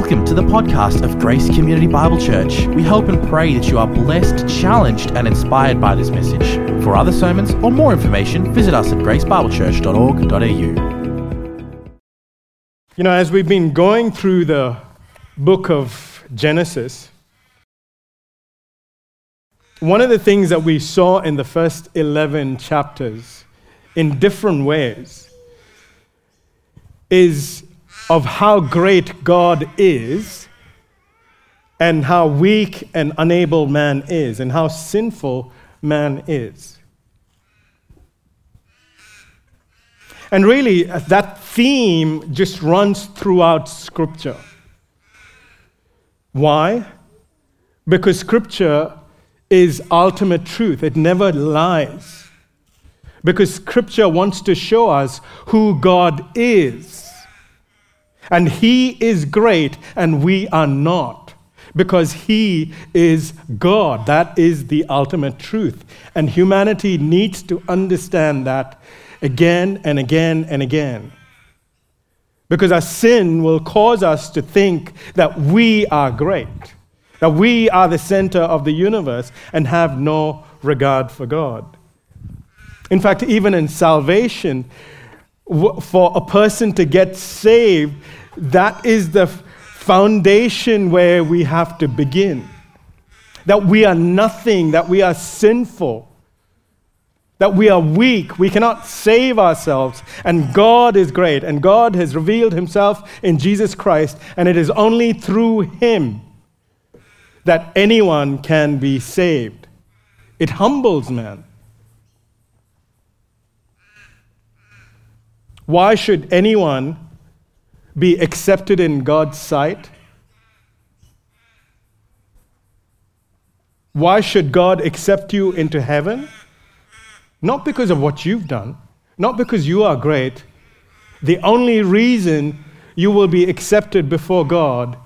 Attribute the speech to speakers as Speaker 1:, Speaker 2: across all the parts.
Speaker 1: Welcome to the podcast of Grace Community Bible Church. We hope and pray that you are blessed, challenged, and inspired by this message. For other sermons or more information, visit us at gracebiblechurch.org.au.
Speaker 2: You know, as we've been going through the book of Genesis, one of the things that we saw in the first 11 chapters in different ways is of how great God is and how weak and unable man is and how sinful man is. And really, that theme just runs throughout Scripture. Why? Because Scripture is ultimate truth, it never lies. Because Scripture wants to show us who God is. And He is great, and we are not. Because He is God. That is the ultimate truth. And humanity needs to understand that again and again and again. Because our sin will cause us to think that we are great, that we are the center of the universe, and have no regard for God. In fact, even in salvation, for a person to get saved, that is the foundation where we have to begin. That we are nothing, that we are sinful, that we are weak, we cannot save ourselves, and God is great, and God has revealed Himself in Jesus Christ, and it is only through Him that anyone can be saved. It humbles man. Why should anyone be accepted in God's sight? Why should God accept you into heaven? Not because of what you've done, not because you are great. The only reason you will be accepted before God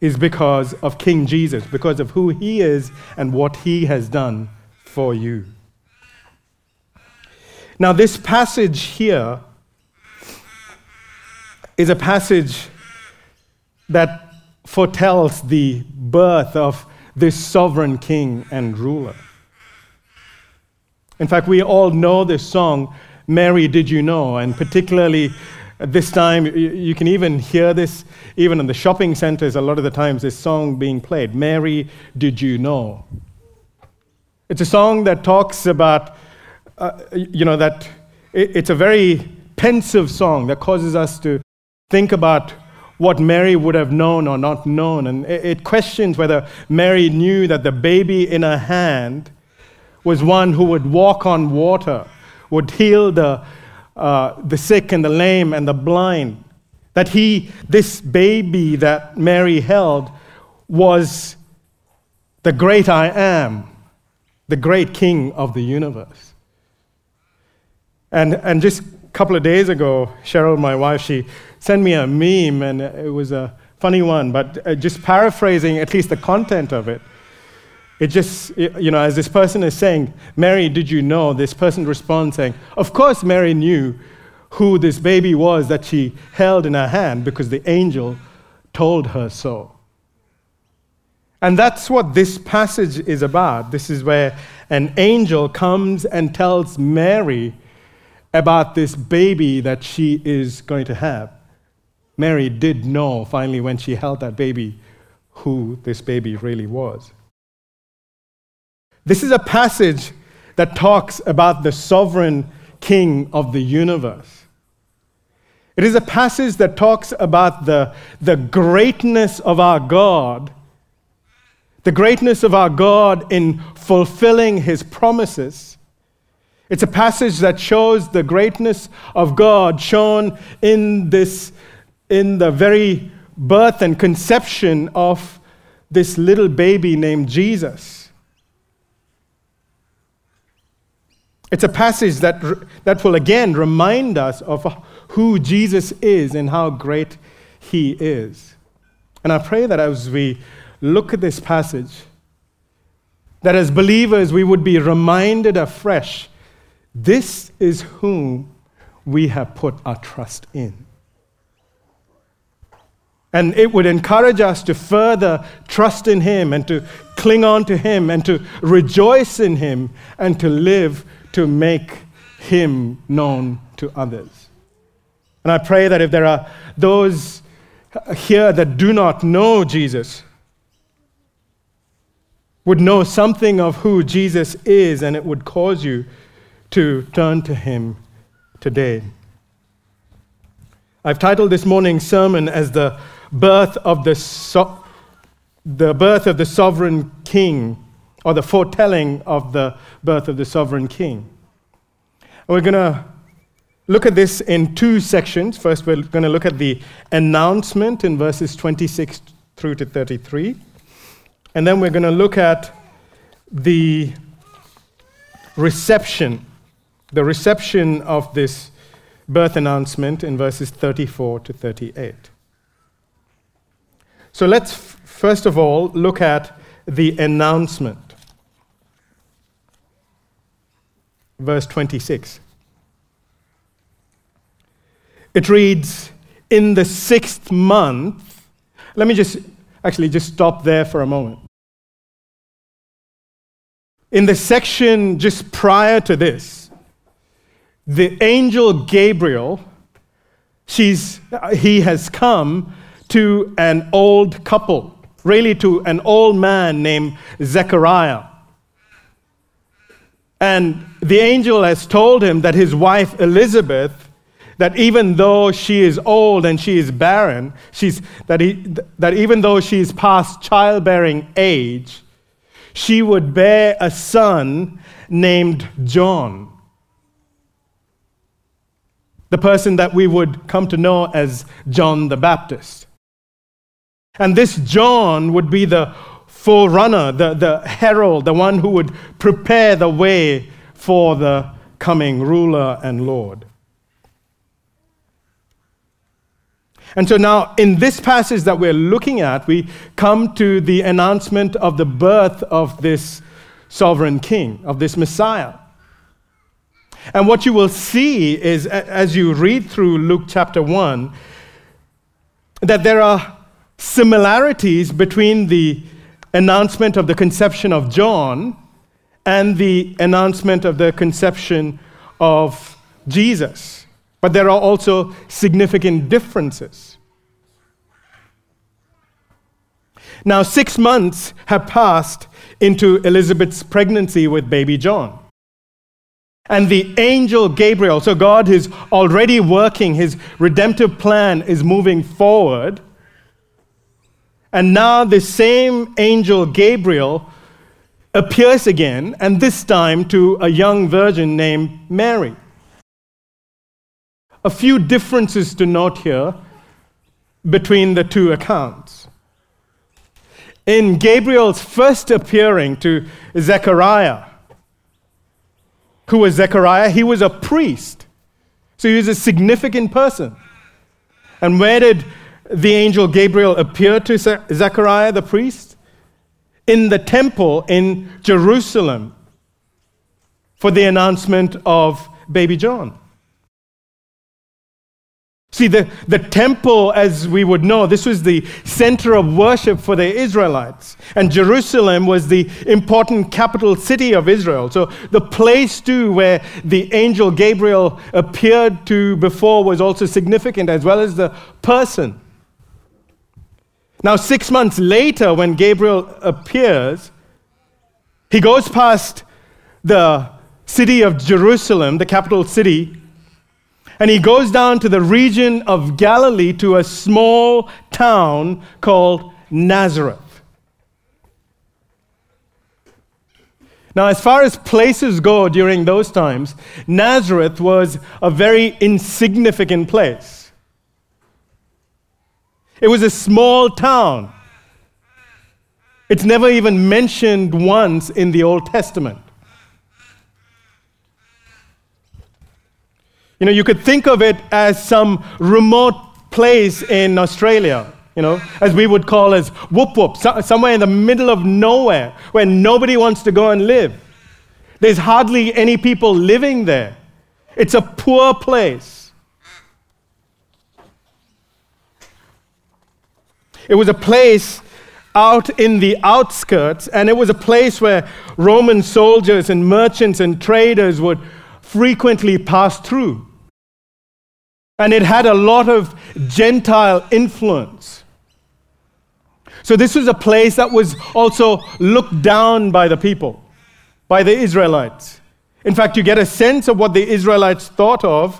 Speaker 2: is because of King Jesus, because of who he is and what he has done for you. Now, this passage here is a passage that foretells the birth of this sovereign king and ruler. In fact, we all know this song, Mary, Did You Know? And particularly at this time, you can even hear this, even in the shopping centers, a lot of the times, this song being played Mary, Did You Know? It's a song that talks about, uh, you know, that it's a very pensive song that causes us to think about what Mary would have known or not known. And it questions whether Mary knew that the baby in her hand was one who would walk on water, would heal the, uh, the sick and the lame and the blind. That he, this baby that Mary held, was the great I am, the great king of the universe. And, and just a couple of days ago, Cheryl, my wife, she sent me a meme, and it was a funny one, but uh, just paraphrasing at least the content of it. It just, you know, as this person is saying, Mary, did you know? This person responds saying, Of course, Mary knew who this baby was that she held in her hand because the angel told her so. And that's what this passage is about. This is where an angel comes and tells Mary about this baby that she is going to have. Mary did know finally when she held that baby who this baby really was. This is a passage that talks about the sovereign king of the universe. It is a passage that talks about the, the greatness of our God, the greatness of our God in fulfilling his promises. It's a passage that shows the greatness of God shown in this in the very birth and conception of this little baby named Jesus. It's a passage that, that will again remind us of who Jesus is and how great he is. And I pray that as we look at this passage, that as believers we would be reminded afresh this is whom we have put our trust in. And it would encourage us to further trust in Him and to cling on to Him and to rejoice in Him and to live to make Him known to others. And I pray that if there are those here that do not know Jesus, would know something of who Jesus is, and it would cause you to turn to Him today. I've titled this morning's sermon as the birth of the, so- the birth of the sovereign king, or the foretelling of the birth of the sovereign king. we're going to look at this in two sections. First, we're going to look at the announcement in verses 26 through to 33. And then we're going to look at the reception, the reception of this birth announcement in verses 34 to 38. So let's first of all look at the announcement. Verse 26. It reads, In the sixth month, let me just actually just stop there for a moment. In the section just prior to this, the angel Gabriel, she's, he has come to an old couple, really to an old man named Zechariah. And the angel has told him that his wife Elizabeth, that even though she is old and she is barren, she's, that, he, that even though she is past childbearing age, she would bear a son named John. The person that we would come to know as John the Baptist. And this John would be the forerunner, the, the herald, the one who would prepare the way for the coming ruler and Lord. And so now, in this passage that we're looking at, we come to the announcement of the birth of this sovereign king, of this Messiah. And what you will see is, as you read through Luke chapter 1, that there are similarities between the announcement of the conception of John and the announcement of the conception of Jesus. But there are also significant differences. Now, six months have passed into Elizabeth's pregnancy with baby John. And the angel Gabriel, so God is already working, his redemptive plan is moving forward. And now the same angel Gabriel appears again, and this time to a young virgin named Mary a few differences to note here between the two accounts. In Gabriel's first appearing to Zechariah, who was Zechariah? He was a priest. So he was a significant person. And where did the angel Gabriel appeared to Zechariah the priest? In the temple in Jerusalem for the announcement of baby John. See, the, the temple, as we would know, this was the center of worship for the Israelites. And Jerusalem was the important capital city of Israel. So the place, too, where the angel Gabriel appeared to before was also significant, as well as the person. Now, six months later, when Gabriel appears, he goes past the city of Jerusalem, the capital city, and he goes down to the region of Galilee to a small town called Nazareth. Now, as far as places go during those times, Nazareth was a very insignificant place. It was a small town. It's never even mentioned once in the Old Testament. You know, you could think of it as some remote place in Australia, you know, as we would call as whoop whoop, somewhere in the middle of nowhere where nobody wants to go and live. There's hardly any people living there. It's a poor place. It was a place out in the outskirts, and it was a place where Roman soldiers and merchants and traders would frequently pass through. And it had a lot of Gentile influence. So, this was a place that was also looked down by the people, by the Israelites. In fact, you get a sense of what the Israelites thought of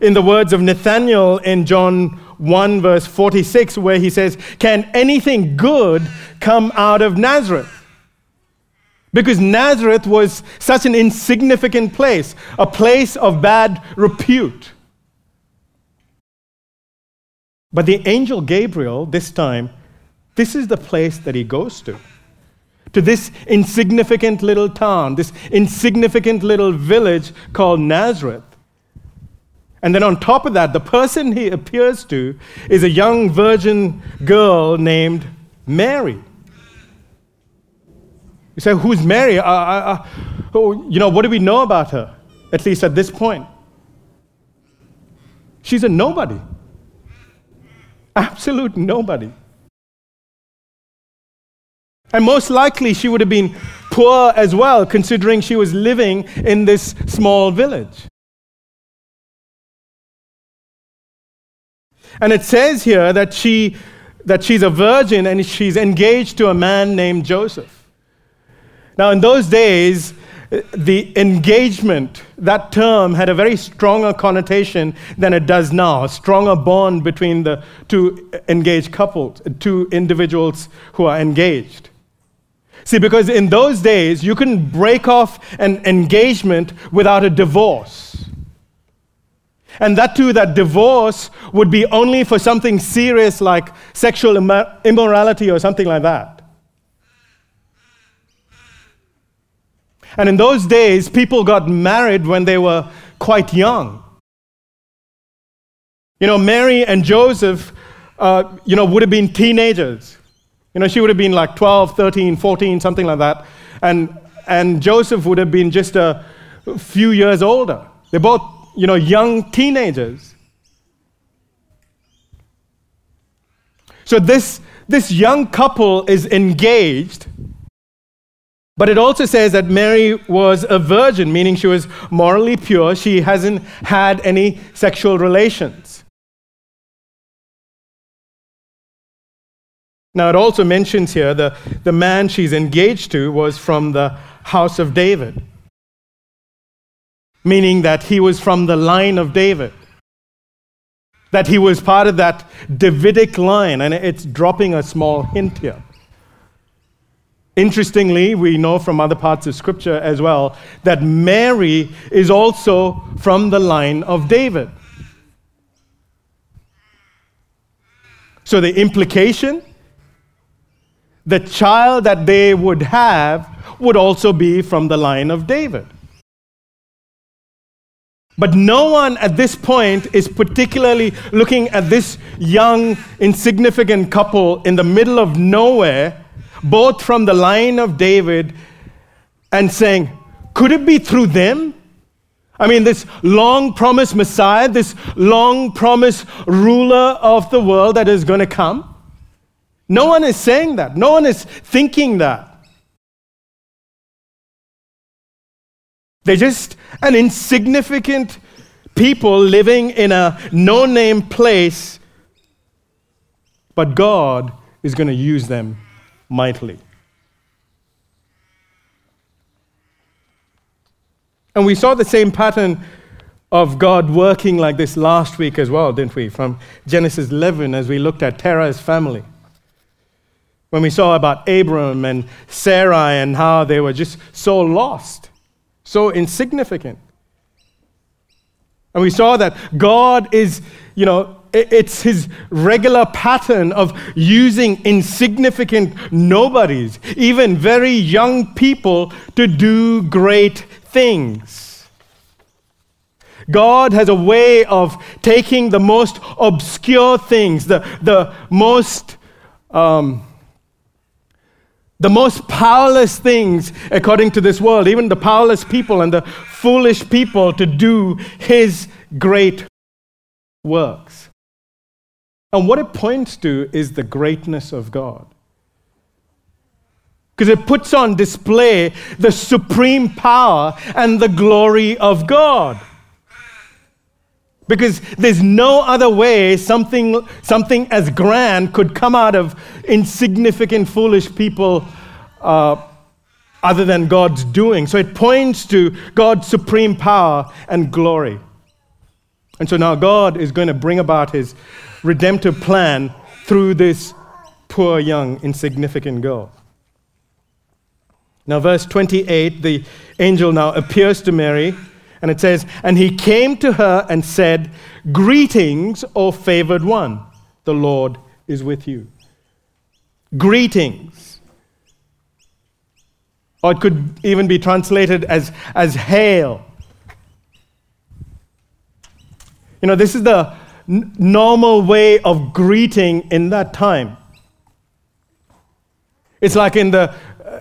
Speaker 2: in the words of Nathanael in John 1, verse 46, where he says, Can anything good come out of Nazareth? Because Nazareth was such an insignificant place, a place of bad repute. But the angel Gabriel, this time, this is the place that he goes to. To this insignificant little town, this insignificant little village called Nazareth. And then on top of that, the person he appears to is a young virgin girl named Mary. You say, Who's Mary? Uh, uh, uh, oh, you know, what do we know about her? At least at this point. She's a nobody. Absolute nobody. And most likely she would have been poor as well, considering she was living in this small village. And it says here that, she, that she's a virgin and she's engaged to a man named Joseph. Now, in those days, the engagement, that term had a very stronger connotation than it does now, a stronger bond between the two engaged couples, two individuals who are engaged. See, because in those days, you couldn't break off an engagement without a divorce. And that too, that divorce would be only for something serious like sexual immorality or something like that. And in those days, people got married when they were quite young. You know, Mary and Joseph, uh, you know, would have been teenagers. You know, she would have been like 12, 13, 14, something like that. And, and Joseph would have been just a few years older. They're both, you know, young teenagers. So this, this young couple is engaged but it also says that Mary was a virgin, meaning she was morally pure. She hasn't had any sexual relations. Now, it also mentions here the, the man she's engaged to was from the house of David, meaning that he was from the line of David, that he was part of that Davidic line. And it's dropping a small hint here. Interestingly, we know from other parts of Scripture as well that Mary is also from the line of David. So the implication the child that they would have would also be from the line of David. But no one at this point is particularly looking at this young, insignificant couple in the middle of nowhere both from the line of David and saying, could it be through them? I mean, this long promised Messiah, this long promised ruler of the world that is going to come? No one is saying that. No one is thinking that. They're just an insignificant people living in a no name place, but God is going to use them mightily. And we saw the same pattern of God working like this last week as well, didn't we? From Genesis 11, as we looked at Terah's family. When we saw about Abram and Sarai and how they were just so lost, so insignificant. And we saw that God is, you know, it's his regular pattern of using insignificant nobodies, even very young people, to do great things. God has a way of taking the most obscure things, the, the most. Um, the most powerless things according to this world, even the powerless people and the foolish people, to do his great works. And what it points to is the greatness of God. Because it puts on display the supreme power and the glory of God. Because there's no other way something, something as grand could come out of insignificant, foolish people uh, other than God's doing. So it points to God's supreme power and glory. And so now God is going to bring about his redemptive plan through this poor, young, insignificant girl. Now, verse 28, the angel now appears to Mary, and it says, And he came to her and said, Greetings, O favored one, the Lord is with you. Greetings. Or it could even be translated as, as hail. You know, this is the n- normal way of greeting in that time. It's like in the,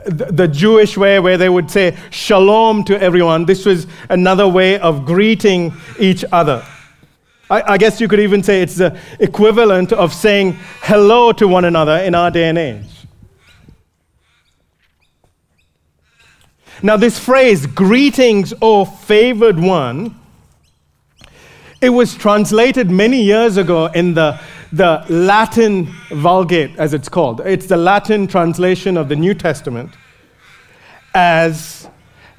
Speaker 2: the, Jewish way where they would say shalom to everyone. This was another way of greeting each other. I, I guess you could even say it's the equivalent of saying hello to one another in our day and age. Now, this phrase, greetings, O favored one, it was translated many years ago in the, the Latin Vulgate, as it's called. It's the Latin translation of the New Testament as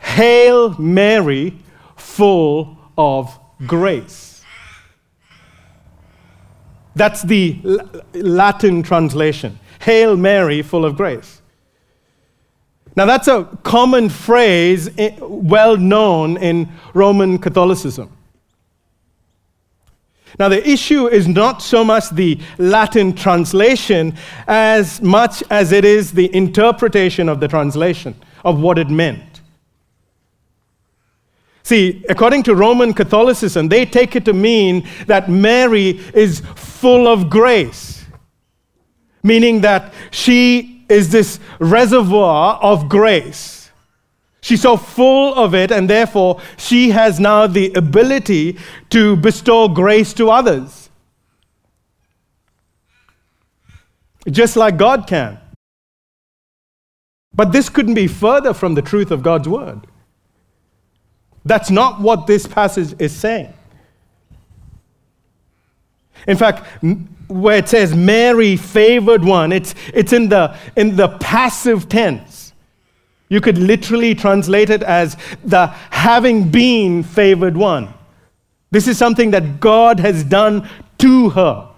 Speaker 2: Hail Mary, full of grace. That's the Latin translation. Hail Mary, full of grace. Now, that's a common phrase eh, well known in Roman Catholicism. Now, the issue is not so much the Latin translation as much as it is the interpretation of the translation, of what it meant. See, according to Roman Catholicism, they take it to mean that Mary is full of grace, meaning that she is this reservoir of grace. She's so full of it, and therefore she has now the ability to bestow grace to others. Just like God can. But this couldn't be further from the truth of God's word. That's not what this passage is saying. In fact, where it says Mary favored one, it's, it's in, the, in the passive tense. You could literally translate it as the having been favored one. This is something that God has done to her.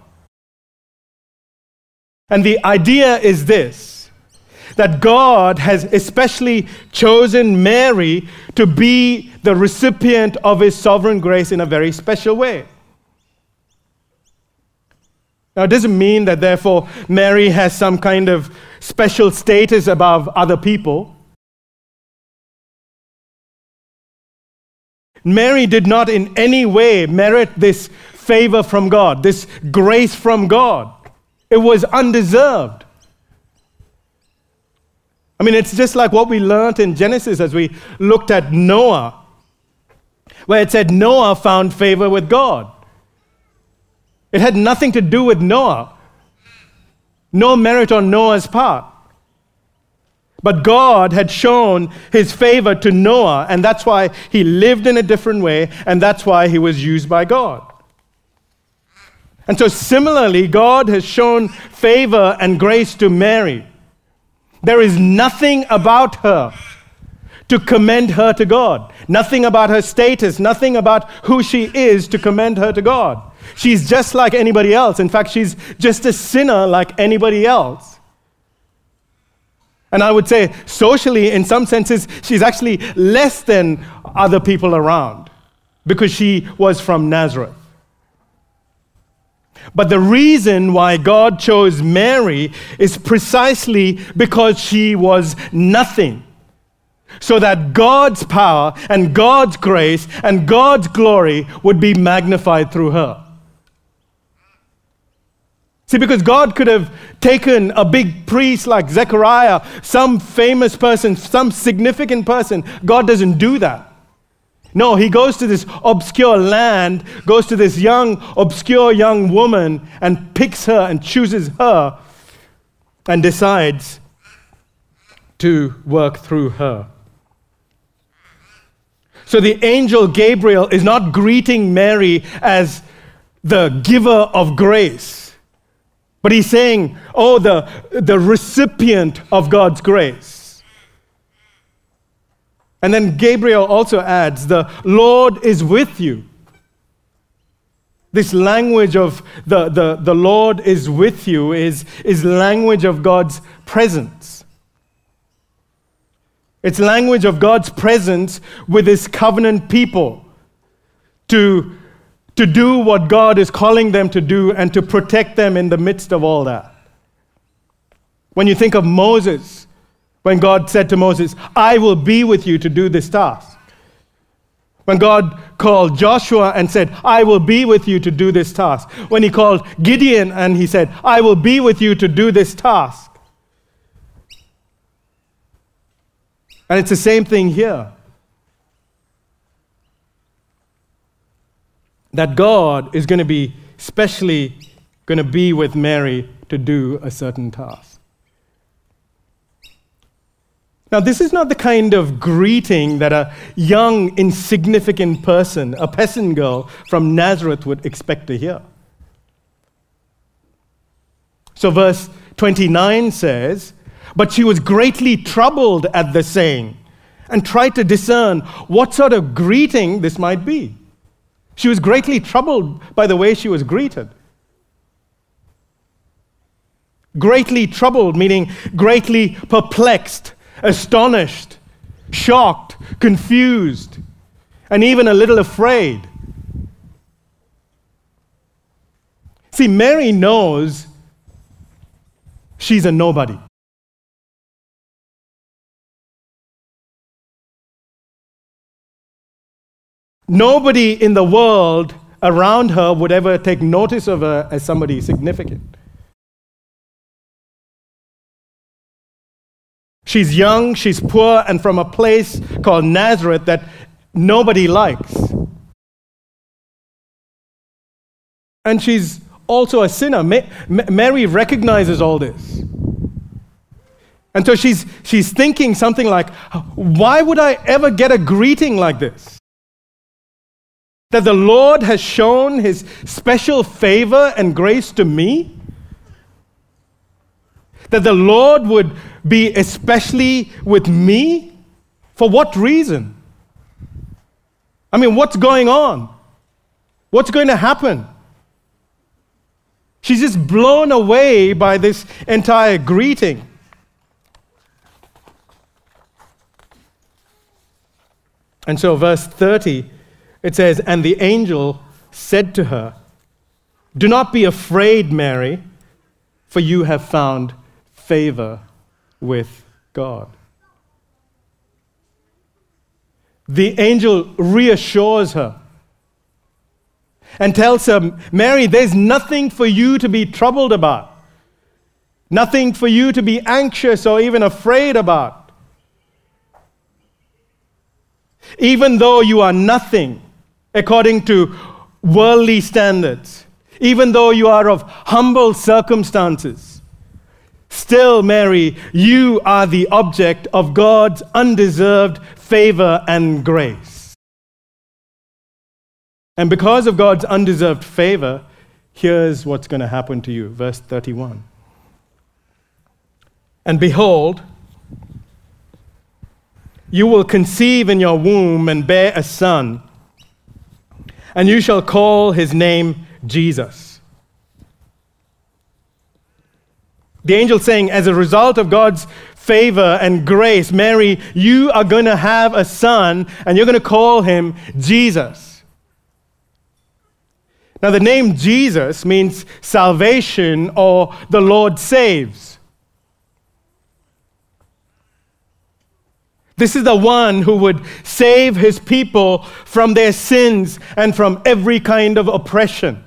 Speaker 2: And the idea is this that God has especially chosen Mary to be the recipient of his sovereign grace in a very special way. Now, it doesn't mean that, therefore, Mary has some kind of special status above other people. Mary did not in any way merit this favor from God, this grace from God. It was undeserved. I mean, it's just like what we learned in Genesis as we looked at Noah, where it said Noah found favor with God. It had nothing to do with Noah, no merit on Noah's part. But God had shown his favor to Noah, and that's why he lived in a different way, and that's why he was used by God. And so, similarly, God has shown favor and grace to Mary. There is nothing about her to commend her to God, nothing about her status, nothing about who she is to commend her to God. She's just like anybody else. In fact, she's just a sinner like anybody else. And I would say, socially, in some senses, she's actually less than other people around because she was from Nazareth. But the reason why God chose Mary is precisely because she was nothing. So that God's power and God's grace and God's glory would be magnified through her. See, because God could have taken a big priest like Zechariah, some famous person, some significant person. God doesn't do that. No, he goes to this obscure land, goes to this young, obscure young woman, and picks her and chooses her and decides to work through her. So the angel Gabriel is not greeting Mary as the giver of grace, but he's saying, oh, the, the recipient of God's grace. And then Gabriel also adds, the Lord is with you. This language of the, the, the Lord is with you is, is language of God's presence. It's language of God's presence with his covenant people to, to do what God is calling them to do and to protect them in the midst of all that. When you think of Moses, when God said to Moses, I will be with you to do this task. When God called Joshua and said, I will be with you to do this task. When he called Gideon and he said, I will be with you to do this task. And it's the same thing here. That God is going to be specially going to be with Mary to do a certain task. Now, this is not the kind of greeting that a young, insignificant person, a peasant girl from Nazareth, would expect to hear. So, verse 29 says, but she was greatly troubled at the saying and tried to discern what sort of greeting this might be. She was greatly troubled by the way she was greeted. Greatly troubled, meaning greatly perplexed, astonished, shocked, confused, and even a little afraid. See, Mary knows she's a nobody. Nobody in the world around her would ever take notice of her as somebody significant. She's young, she's poor, and from a place called Nazareth that nobody likes. And she's also a sinner. Mary recognizes all this. And so she's, she's thinking something like, why would I ever get a greeting like this? That the Lord has shown his special favor and grace to me? That the Lord would be especially with me? For what reason? I mean, what's going on? What's going to happen? She's just blown away by this entire greeting. And so, verse 30 it says, And the angel said to her, Do not be afraid, Mary, for you have found favor with God. The angel reassures her and tells her, Mary, there's nothing for you to be troubled about, nothing for you to be anxious or even afraid about. Even though you are nothing, according to worldly standards, even though you are of humble circumstances. Still, Mary, you are the object of God's undeserved favor and grace. And because of God's undeserved favor, here's what's going to happen to you. Verse 31. And behold, you will conceive in your womb and bear a son and you shall call his name Jesus. The angel saying, as a result of God's favor and grace, Mary, you are going to have a son, and you're going to call him Jesus. Now, the name Jesus means salvation or the Lord saves. This is the one who would save his people from their sins and from every kind of oppression.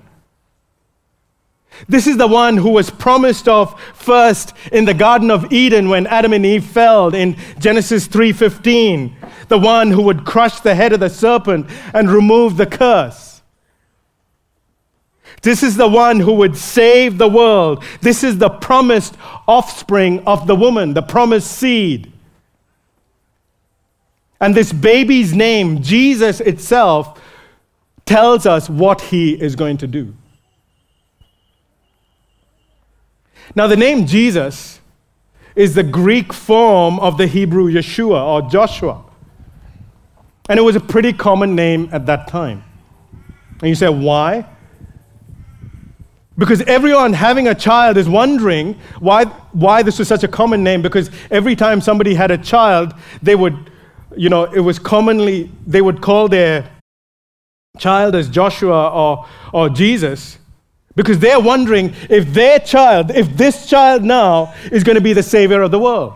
Speaker 2: This is the one who was promised of first in the garden of Eden when Adam and Eve fell in Genesis 3:15, the one who would crush the head of the serpent and remove the curse. This is the one who would save the world. This is the promised offspring of the woman, the promised seed. And this baby's name, Jesus itself, tells us what he is going to do. Now, the name Jesus is the Greek form of the Hebrew Yeshua or Joshua. And it was a pretty common name at that time. And you say, why? Because everyone having a child is wondering why, why this was such a common name. Because every time somebody had a child, they would, you know, it was commonly, they would call their child as Joshua or, or Jesus because they're wondering if their child, if this child now is going to be the savior of the world.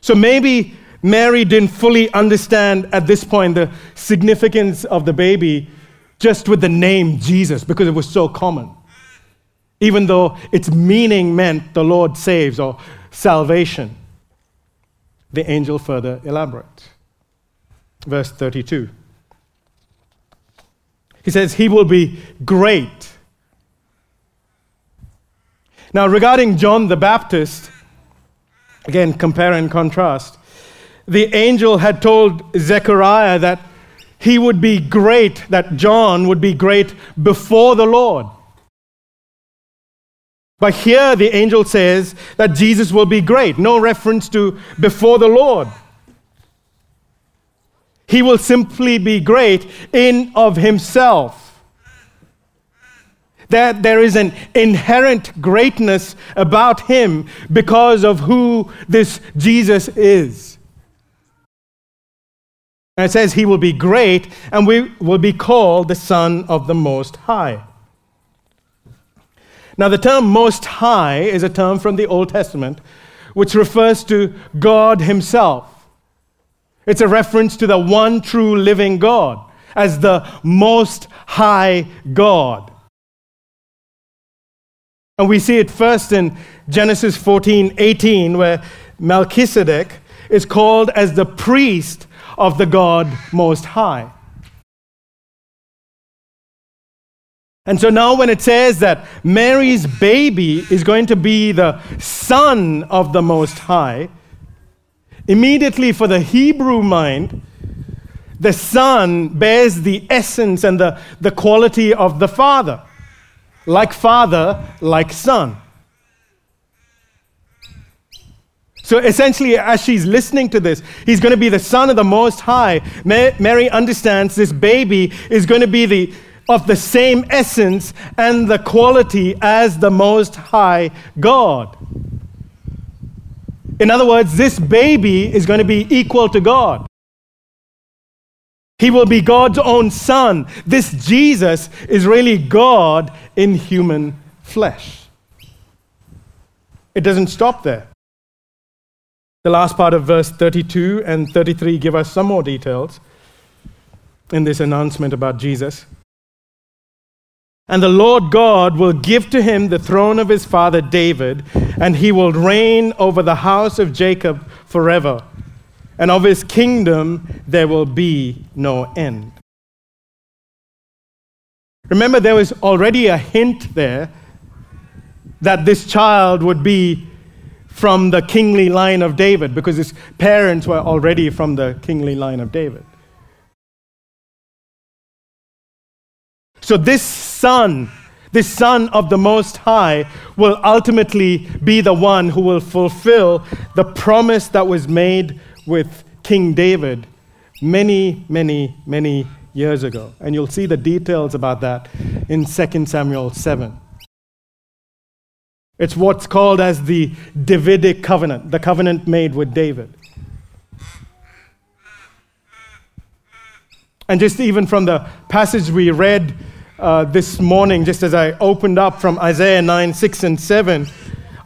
Speaker 2: So maybe Mary didn't fully understand at this point the significance of the baby just with the name Jesus because it was so common. Even though its meaning meant the Lord saves or salvation. The angel further elaborates. Verse 32. He says, He will be great. Now, regarding John the Baptist, again, compare and contrast, the angel had told Zechariah that he would be great, that John would be great before the Lord. But here the angel says that Jesus will be great. No reference to before the Lord. He will simply be great in of himself. That there is an inherent greatness about him because of who this Jesus is. And it says he will be great and we will be called the Son of the Most High. Now, the term Most High is a term from the Old Testament which refers to God Himself. It's a reference to the one true living God as the most high God. And we see it first in Genesis 14 18, where Melchizedek is called as the priest of the God Most High. And so now, when it says that Mary's baby is going to be the son of the Most High, Immediately, for the Hebrew mind, the Son bears the essence and the, the quality of the Father. Like Father, like Son. So essentially, as she's listening to this, he's going to be the Son of the Most High. Mary understands this baby is going to be the, of the same essence and the quality as the Most High God. In other words, this baby is going to be equal to God. He will be God's own son. This Jesus is really God in human flesh. It doesn't stop there. The last part of verse 32 and 33 give us some more details in this announcement about Jesus. And the Lord God will give to him the throne of his father David, and he will reign over the house of Jacob forever. And of his kingdom there will be no end. Remember, there was already a hint there that this child would be from the kingly line of David because his parents were already from the kingly line of David. So, this son, this son of the Most High, will ultimately be the one who will fulfill the promise that was made with King David many, many, many years ago. And you'll see the details about that in 2 Samuel 7. It's what's called as the Davidic covenant, the covenant made with David. And just even from the passage we read uh, this morning, just as I opened up from Isaiah 9, 6, and 7,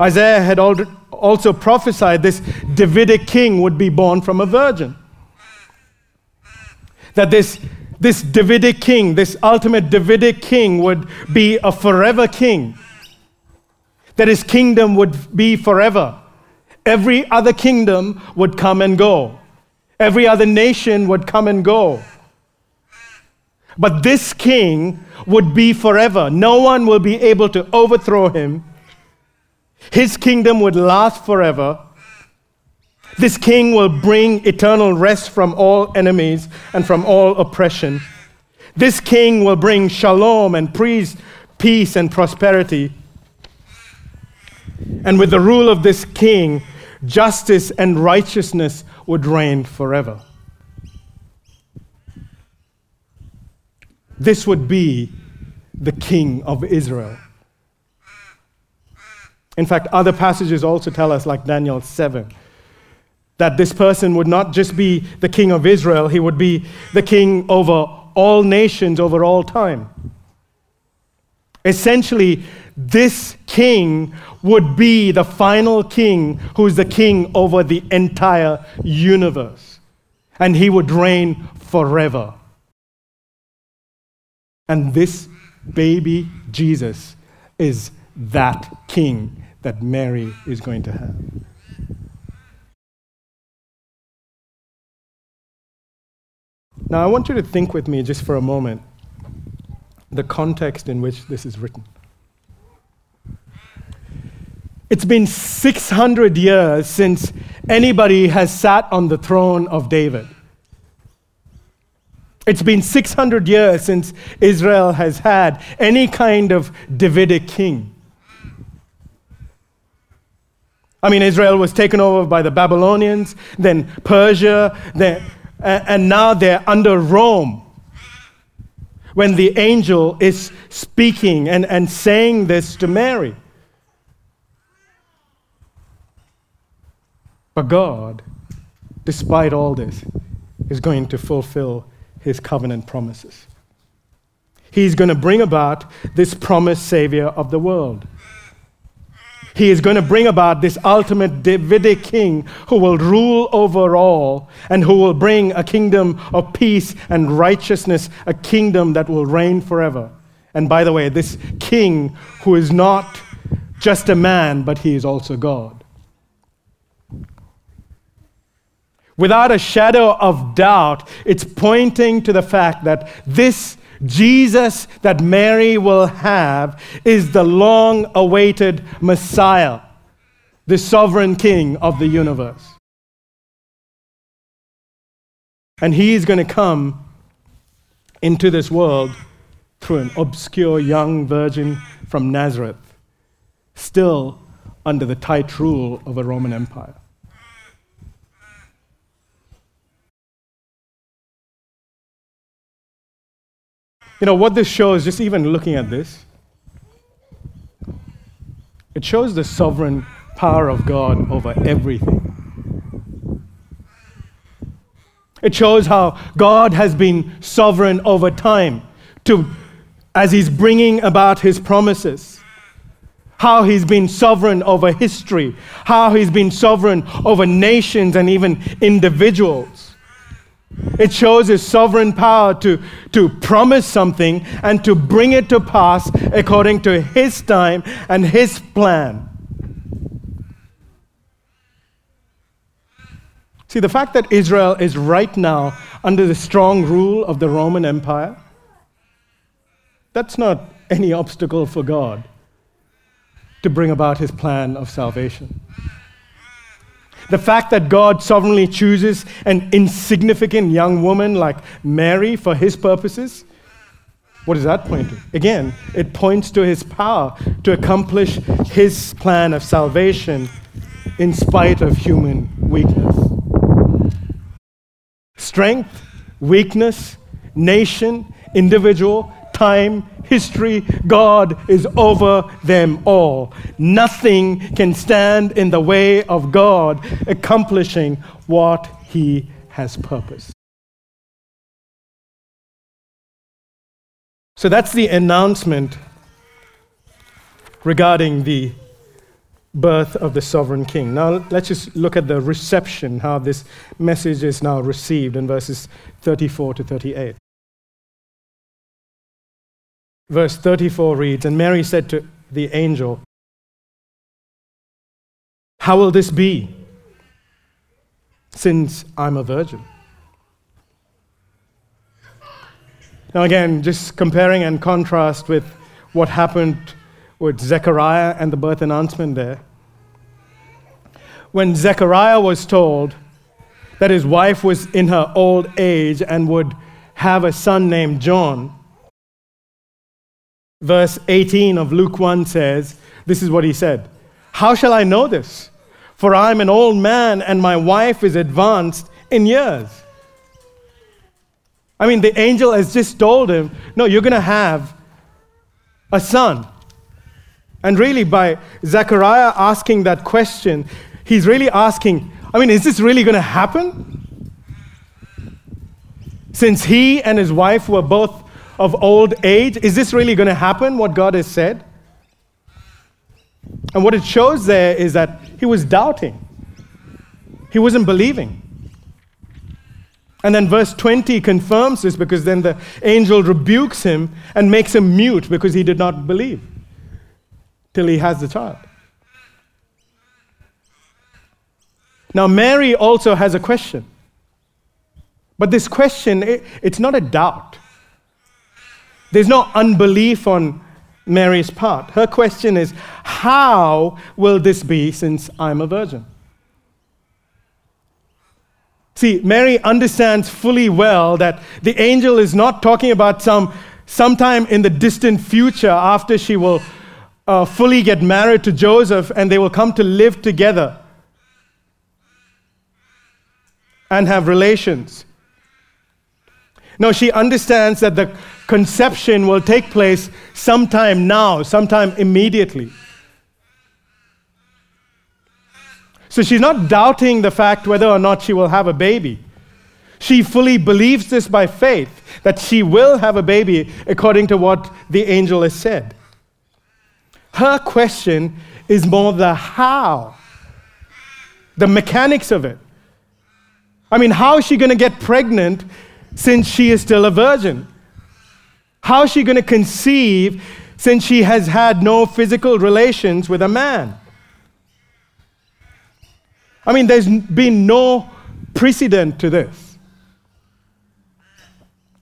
Speaker 2: Isaiah had also prophesied this Davidic king would be born from a virgin. That this this Davidic king, this ultimate Davidic king, would be a forever king. That his kingdom would be forever. Every other kingdom would come and go, every other nation would come and go. But this king would be forever. No one will be able to overthrow him. His kingdom would last forever. This king will bring eternal rest from all enemies and from all oppression. This king will bring shalom and peace and prosperity. And with the rule of this king, justice and righteousness would reign forever. This would be the king of Israel. In fact, other passages also tell us, like Daniel 7, that this person would not just be the king of Israel, he would be the king over all nations, over all time. Essentially, this king would be the final king who is the king over the entire universe. And he would reign forever. And this baby Jesus is that king that Mary is going to have. Now, I want you to think with me just for a moment the context in which this is written. It's been 600 years since anybody has sat on the throne of David. It's been 600 years since Israel has had any kind of Davidic king. I mean, Israel was taken over by the Babylonians, then Persia, then, and now they're under Rome. When the angel is speaking and, and saying this to Mary. But God, despite all this, is going to fulfill his covenant promises. He's going to bring about this promised Savior of the world. He is going to bring about this ultimate Davidic king who will rule over all and who will bring a kingdom of peace and righteousness, a kingdom that will reign forever. And by the way, this king who is not just a man, but he is also God. Without a shadow of doubt, it's pointing to the fact that this Jesus that Mary will have is the long awaited Messiah, the sovereign king of the universe. And he is going to come into this world through an obscure young virgin from Nazareth, still under the tight rule of a Roman Empire. You know, what this shows, just even looking at this, it shows the sovereign power of God over everything. It shows how God has been sovereign over time to, as He's bringing about His promises. How He's been sovereign over history. How He's been sovereign over nations and even individuals. It shows his sovereign power to, to promise something and to bring it to pass according to his time and his plan. See, the fact that Israel is right now under the strong rule of the Roman Empire, that's not any obstacle for God to bring about his plan of salvation. The fact that God sovereignly chooses an insignificant young woman like Mary for his purposes, what does that point to? Again, it points to his power to accomplish his plan of salvation in spite of human weakness. Strength, weakness, nation, individual, time, history, God is over them all. Nothing can stand in the way of God accomplishing what He has purposed. So that's the announcement regarding the birth of the sovereign king. Now let's just look at the reception, how this message is now received in verses 34 to 38. Verse 34 reads And Mary said to the angel, How will this be, since I'm a virgin? Now, again, just comparing and contrast with what happened with Zechariah and the birth announcement there. When Zechariah was told that his wife was in her old age and would have a son named John, verse 18 of Luke 1 says, This is what he said How shall I know this? For I'm an old man and my wife is advanced in years. I mean, the angel has just told him, No, you're going to have a son. And really, by Zechariah asking that question, he's really asking, I mean, is this really going to happen? Since he and his wife were both of old age, is this really going to happen, what God has said? And what it shows there is that he was doubting, he wasn't believing. And then verse 20 confirms this because then the angel rebukes him and makes him mute because he did not believe till he has the child. Now, Mary also has a question. But this question, it, it's not a doubt. There's no unbelief on Mary's part. Her question is, How will this be since I'm a virgin? See, Mary understands fully well that the angel is not talking about some sometime in the distant future after she will uh, fully get married to Joseph and they will come to live together and have relations. No, she understands that the conception will take place sometime now, sometime immediately. So she's not doubting the fact whether or not she will have a baby. She fully believes this by faith that she will have a baby according to what the angel has said. Her question is more the how, the mechanics of it. I mean, how is she going to get pregnant since she is still a virgin? How is she going to conceive since she has had no physical relations with a man? I mean, there's been no precedent to this.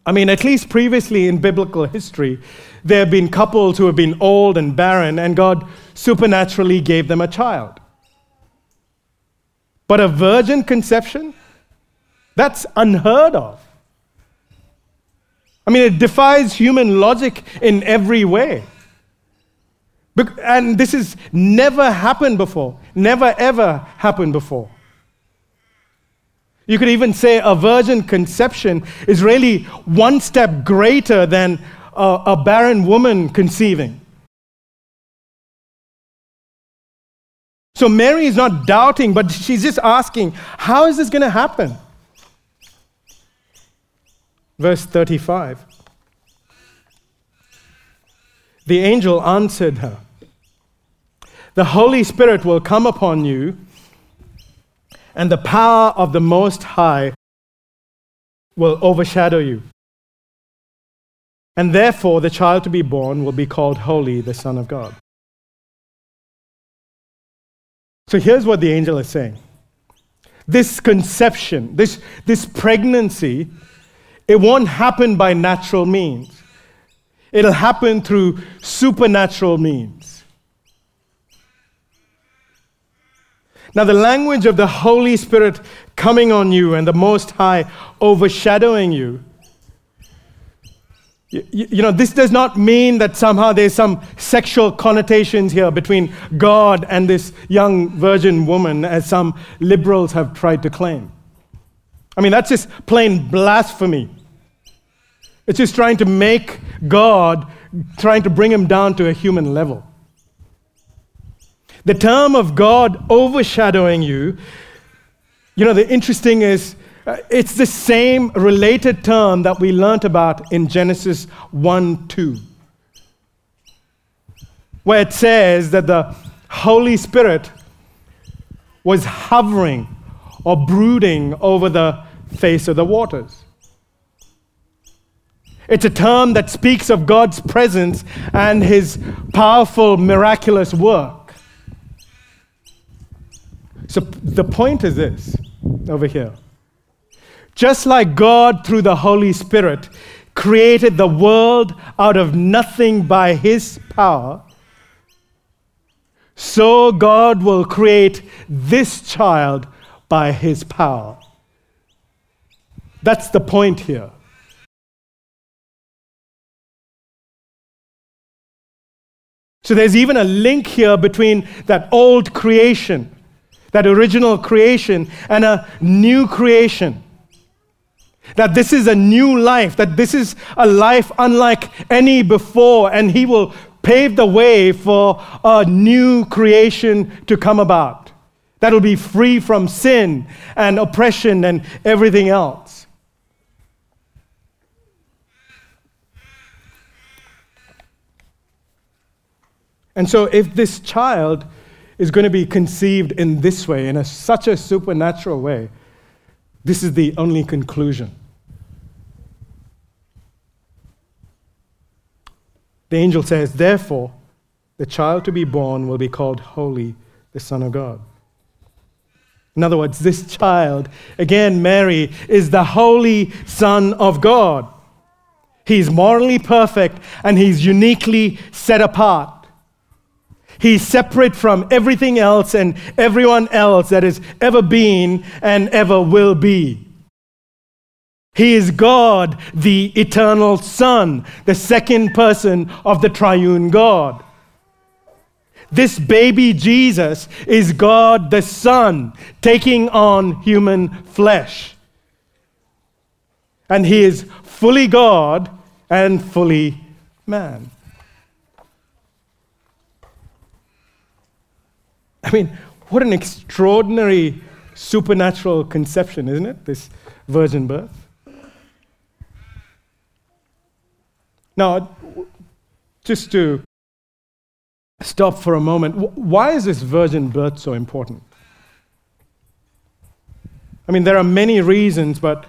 Speaker 2: I mean, at least previously in biblical history, there have been couples who have been old and barren, and God supernaturally gave them a child. But a virgin conception? That's unheard of. I mean, it defies human logic in every way. And this has never happened before. Never, ever happened before. You could even say a virgin conception is really one step greater than a, a barren woman conceiving. So Mary is not doubting, but she's just asking, how is this going to happen? Verse 35. The angel answered her the Holy Spirit will come upon you, and the power of the Most High will overshadow you. And therefore, the child to be born will be called Holy, the Son of God. So here's what the angel is saying this conception, this, this pregnancy, it won't happen by natural means, it'll happen through supernatural means. Now, the language of the Holy Spirit coming on you and the Most High overshadowing you. You, you, know, this does not mean that somehow there's some sexual connotations here between God and this young virgin woman, as some liberals have tried to claim. I mean, that's just plain blasphemy. It's just trying to make God, trying to bring him down to a human level. The term of God overshadowing you, you know, the interesting is uh, it's the same related term that we learnt about in Genesis 1 2, where it says that the Holy Spirit was hovering or brooding over the face of the waters. It's a term that speaks of God's presence and his powerful, miraculous work. So the point is this over here. Just like God, through the Holy Spirit, created the world out of nothing by his power, so God will create this child by his power. That's the point here. So there's even a link here between that old creation, that original creation, and a new creation. That this is a new life, that this is a life unlike any before, and He will pave the way for a new creation to come about. That'll be free from sin and oppression and everything else. And so, if this child is going to be conceived in this way, in a, such a supernatural way, this is the only conclusion. The angel says, Therefore, the child to be born will be called Holy, the Son of God. In other words, this child, again, Mary, is the Holy Son of God. He's morally perfect and he's uniquely set apart. He's separate from everything else and everyone else that has ever been and ever will be. He is God, the eternal Son, the second person of the triune God. This baby Jesus is God the Son taking on human flesh. And he is fully God and fully man. I mean, what an extraordinary supernatural conception, isn't it? This virgin birth. Now, just to stop for a moment, why is this virgin birth so important? I mean, there are many reasons, but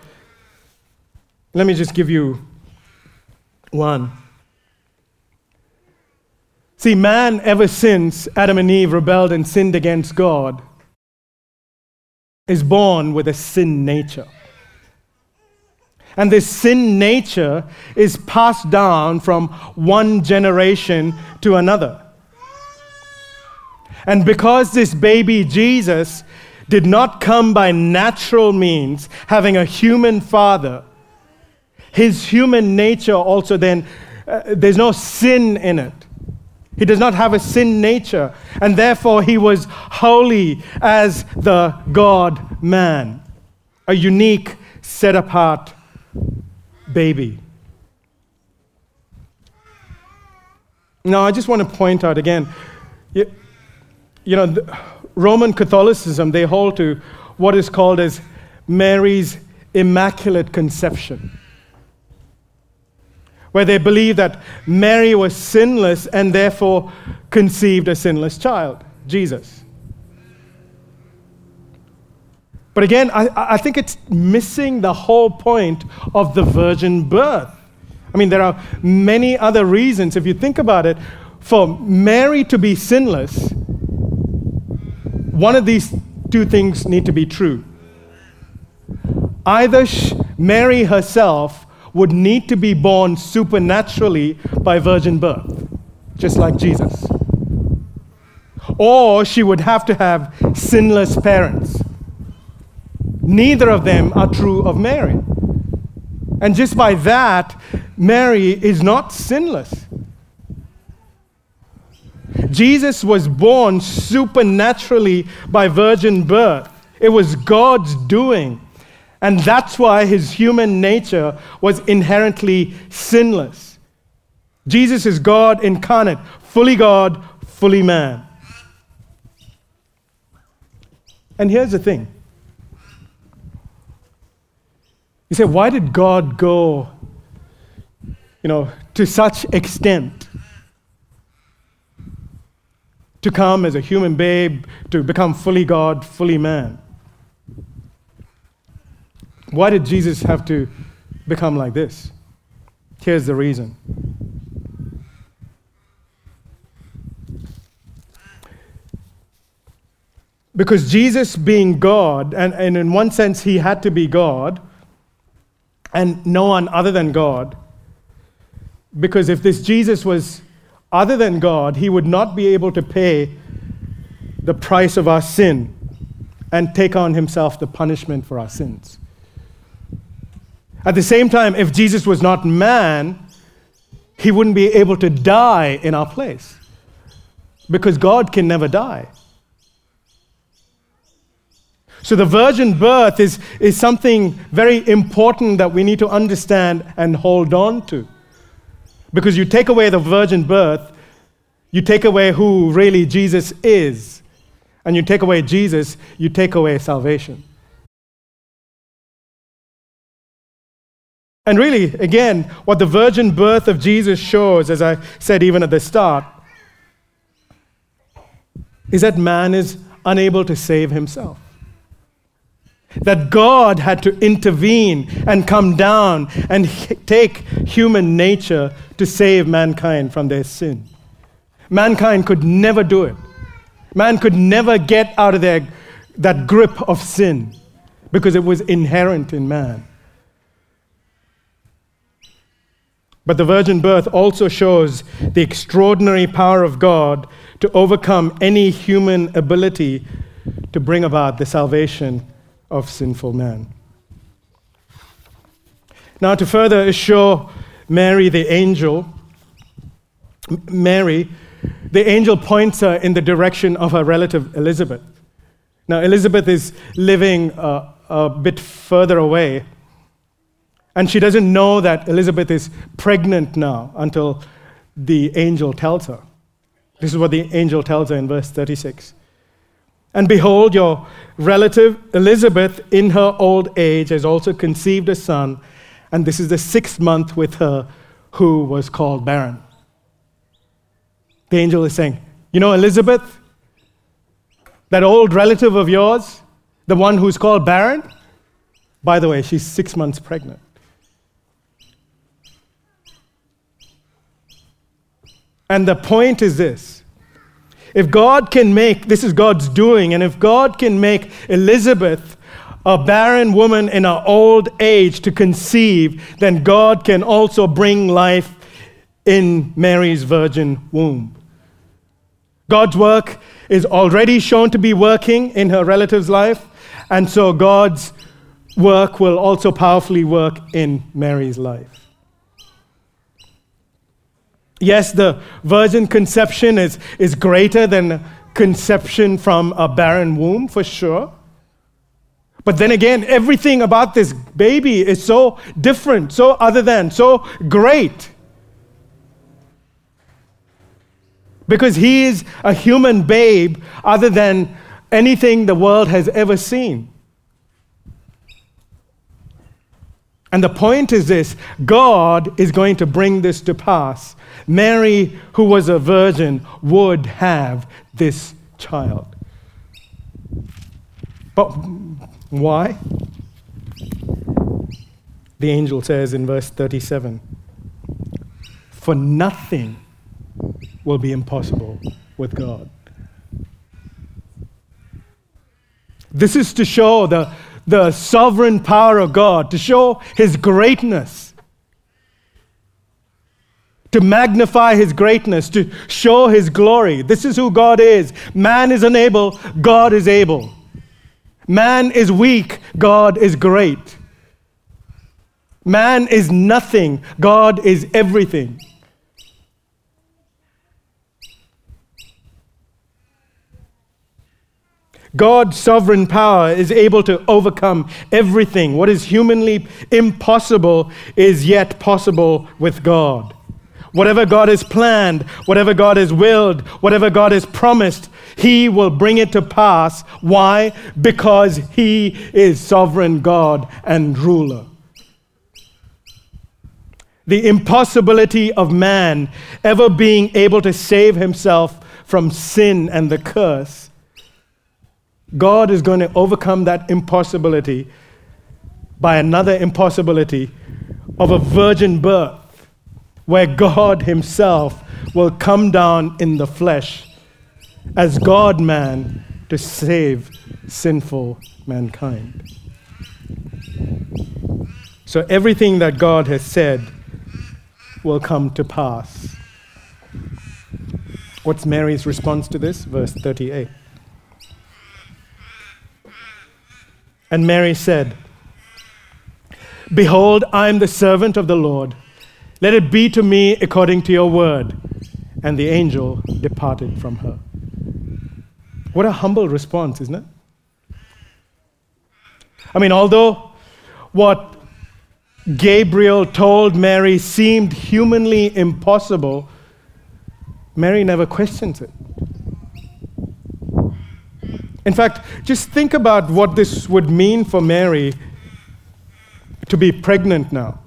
Speaker 2: let me just give you one. See, man, ever since Adam and Eve rebelled and sinned against God, is born with a sin nature. And this sin nature is passed down from one generation to another. And because this baby Jesus did not come by natural means, having a human father, his human nature also then, uh, there's no sin in it. He does not have a sin nature, and therefore he was holy as the God man, a unique, set apart baby. Now, I just want to point out again, you, you know, Roman Catholicism, they hold to what is called as Mary's Immaculate Conception where they believe that Mary was sinless and therefore conceived a sinless child, Jesus. But again, I, I think it's missing the whole point of the virgin birth. I mean, there are many other reasons, if you think about it, for Mary to be sinless, one of these two things need to be true. Either Mary herself would need to be born supernaturally by virgin birth, just like Jesus. Or she would have to have sinless parents. Neither of them are true of Mary. And just by that, Mary is not sinless. Jesus was born supernaturally by virgin birth. It was God's doing. And that's why his human nature was inherently sinless. Jesus is God incarnate, fully God, fully man. And here's the thing. You say, why did God go, you know, to such extent to come as a human babe, to become fully God, fully man? Why did Jesus have to become like this? Here's the reason. Because Jesus, being God, and, and in one sense, he had to be God, and no one other than God, because if this Jesus was other than God, he would not be able to pay the price of our sin and take on himself the punishment for our sins. At the same time, if Jesus was not man, he wouldn't be able to die in our place because God can never die. So the virgin birth is, is something very important that we need to understand and hold on to. Because you take away the virgin birth, you take away who really Jesus is. And you take away Jesus, you take away salvation. And really, again, what the virgin birth of Jesus shows, as I said even at the start, is that man is unable to save himself that God had to intervene and come down and take human nature to save mankind from their sin. Mankind could never do it. Man could never get out of their, that grip of sin because it was inherent in man. But the virgin birth also shows the extraordinary power of God to overcome any human ability to bring about the salvation of sinful man. Now, to further assure Mary the angel, Mary, the angel points her in the direction of her relative Elizabeth. Now, Elizabeth is living uh, a bit further away, and she doesn't know that Elizabeth is pregnant now until the angel tells her. This is what the angel tells her in verse 36. And behold, your relative Elizabeth, in her old age, has also conceived a son, and this is the sixth month with her who was called barren. The angel is saying, You know, Elizabeth, that old relative of yours, the one who's called barren, by the way, she's six months pregnant. And the point is this if God can make, this is God's doing, and if God can make Elizabeth a barren woman in her old age to conceive, then God can also bring life in Mary's virgin womb. God's work is already shown to be working in her relative's life, and so God's work will also powerfully work in Mary's life. Yes, the virgin conception is, is greater than conception from a barren womb, for sure. But then again, everything about this baby is so different, so other than, so great. Because he is a human babe other than anything the world has ever seen. And the point is this God is going to bring this to pass. Mary, who was a virgin, would have this child. But why? The angel says in verse 37 For nothing will be impossible with God. This is to show the the sovereign power of God, to show his greatness, to magnify his greatness, to show his glory. This is who God is. Man is unable, God is able. Man is weak, God is great. Man is nothing, God is everything. God's sovereign power is able to overcome everything. What is humanly impossible is yet possible with God. Whatever God has planned, whatever God has willed, whatever God has promised, He will bring it to pass. Why? Because He is sovereign God and ruler. The impossibility of man ever being able to save himself from sin and the curse God is going to overcome that impossibility by another impossibility of a virgin birth. Where God Himself will come down in the flesh as God man to save sinful mankind. So everything that God has said will come to pass. What's Mary's response to this? Verse 38. And Mary said, Behold, I am the servant of the Lord. Let it be to me according to your word. And the angel departed from her. What a humble response, isn't it? I mean, although what Gabriel told Mary seemed humanly impossible, Mary never questions it. In fact, just think about what this would mean for Mary to be pregnant now,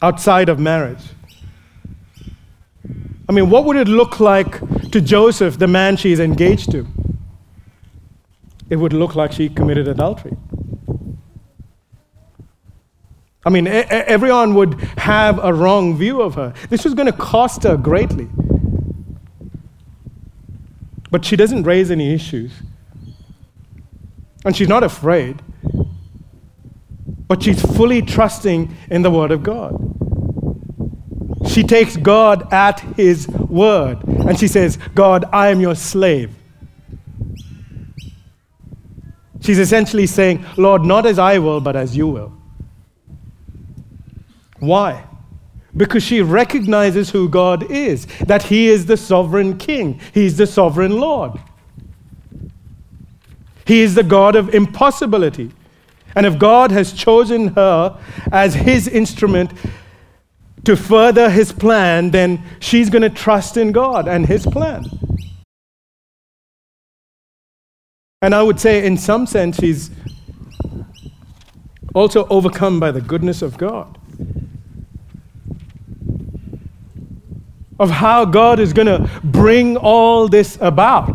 Speaker 2: outside of marriage. I mean, what would it look like to Joseph, the man she's engaged to? It would look like she committed adultery. I mean, everyone would have a wrong view of her. This was going to cost her greatly. But she doesn't raise any issues. And she's not afraid. But she's fully trusting in the Word of God. She takes God at His word. And she says, God, I am your slave. She's essentially saying, Lord, not as I will, but as you will. Why? Because she recognizes who God is, that He is the sovereign King, He's the sovereign Lord. He is the God of impossibility. And if God has chosen her as His instrument to further His plan, then she's going to trust in God and His plan. And I would say, in some sense, she's also overcome by the goodness of God. of how God is going to bring all this about.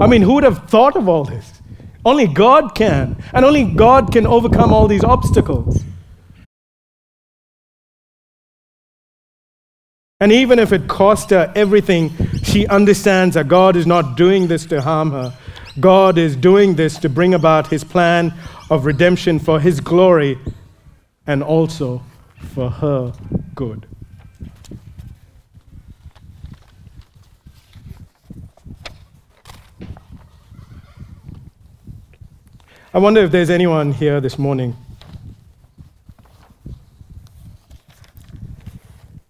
Speaker 2: I mean, who would have thought of all this? Only God can. And only God can overcome all these obstacles. And even if it cost her everything, she understands that God is not doing this to harm her. God is doing this to bring about his plan of redemption for his glory and also for her good. I wonder if there's anyone here this morning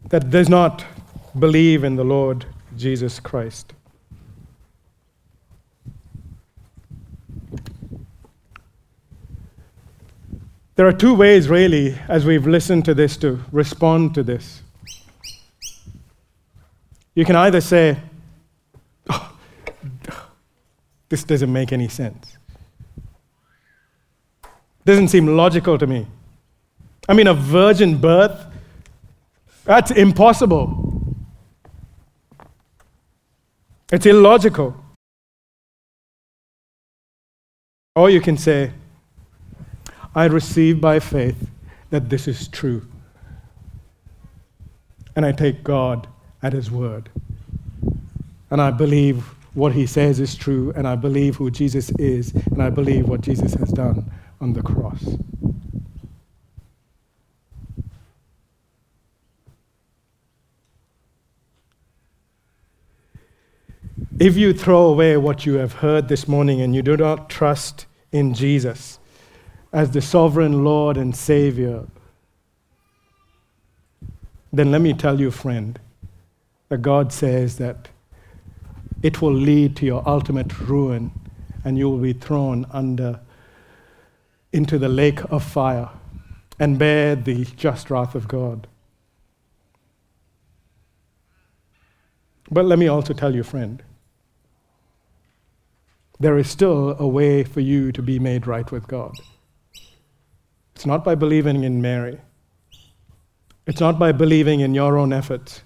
Speaker 2: that does not believe in the Lord Jesus Christ. There are two ways, really, as we've listened to this, to respond to this. You can either say, oh, this doesn't make any sense. Doesn't seem logical to me. I mean, a virgin birth, that's impossible. It's illogical. Or you can say, I receive by faith that this is true. And I take God at His word. And I believe what He says is true, and I believe who Jesus is, and I believe what Jesus has done on the cross. If you throw away what you have heard this morning and you do not trust in Jesus as the sovereign Lord and Savior, then let me tell you, friend, that God says that it will lead to your ultimate ruin and you will be thrown under into the lake of fire and bear the just wrath of God. But let me also tell you, friend, there is still a way for you to be made right with God. It's not by believing in Mary. It's not by believing in your own efforts.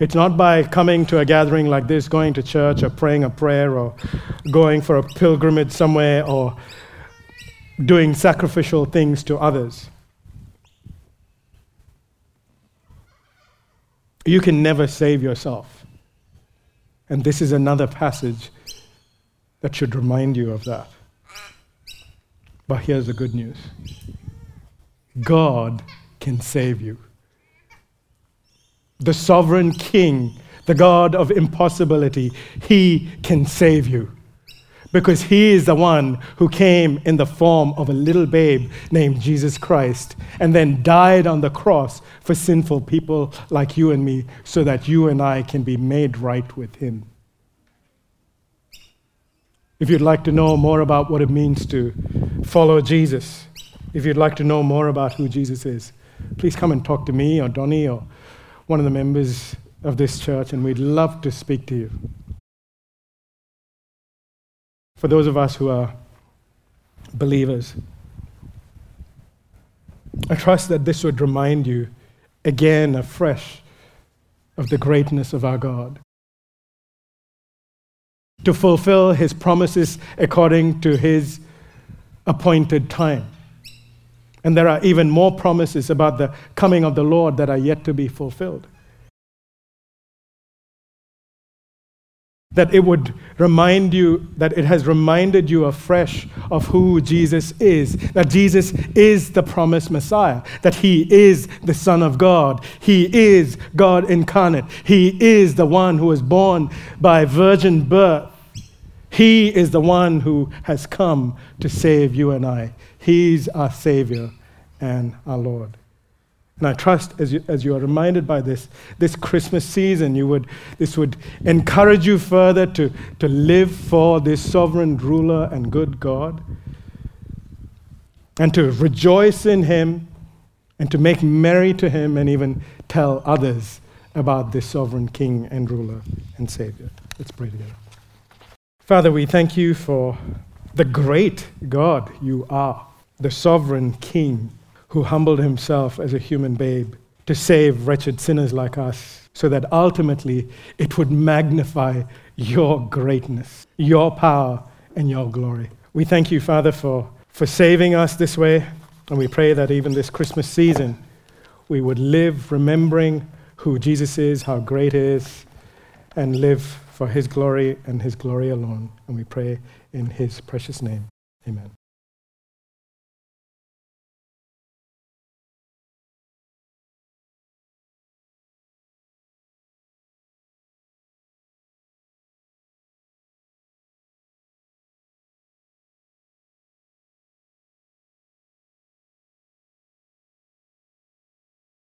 Speaker 2: It's not by coming to a gathering like this, going to church or praying a prayer or going for a pilgrimage somewhere or doing sacrificial things to others. You can never save yourself. And this is another passage that should remind you of that. But here's the good news God can save you. The sovereign king, the God of impossibility, he can save you because he is the one who came in the form of a little babe named Jesus Christ and then died on the cross for sinful people like you and me so that you and I can be made right with him. If you'd like to know more about what it means to follow Jesus, if you'd like to know more about who Jesus is, please come and talk to me or Donnie or one of the members of this church, and we'd love to speak to you for those of us who are believers. I trust that this would remind you again afresh of the greatness of our God. To fulfill his promises according to his appointed time. And there are even more promises about the coming of the Lord that are yet to be fulfilled. that it would remind you, that it has reminded you afresh of who Jesus is, that Jesus is the promised Messiah, that he is the Son of God, he is God incarnate, he is the one who was born by virgin birth. He is the one who has come to save you and I. He's our Savior and our Lord. And I trust as you, as you are reminded by this, this Christmas season, you would, this would encourage you further to, to live for this sovereign ruler and good God, and to rejoice in Him, and to make merry to Him, and even tell others about this sovereign King and ruler and Savior. Let's pray together. Father, we thank you for the great God you are, the sovereign King who humbled himself as a human babe to save wretched sinners like us, so that ultimately it would magnify your greatness, your power, and your glory. We thank you, Father, for, for saving us this way, and we pray that even this Christmas season we would live remembering who Jesus is, how great he is, and live for his glory and his glory alone. And we pray in his precious name. Amen.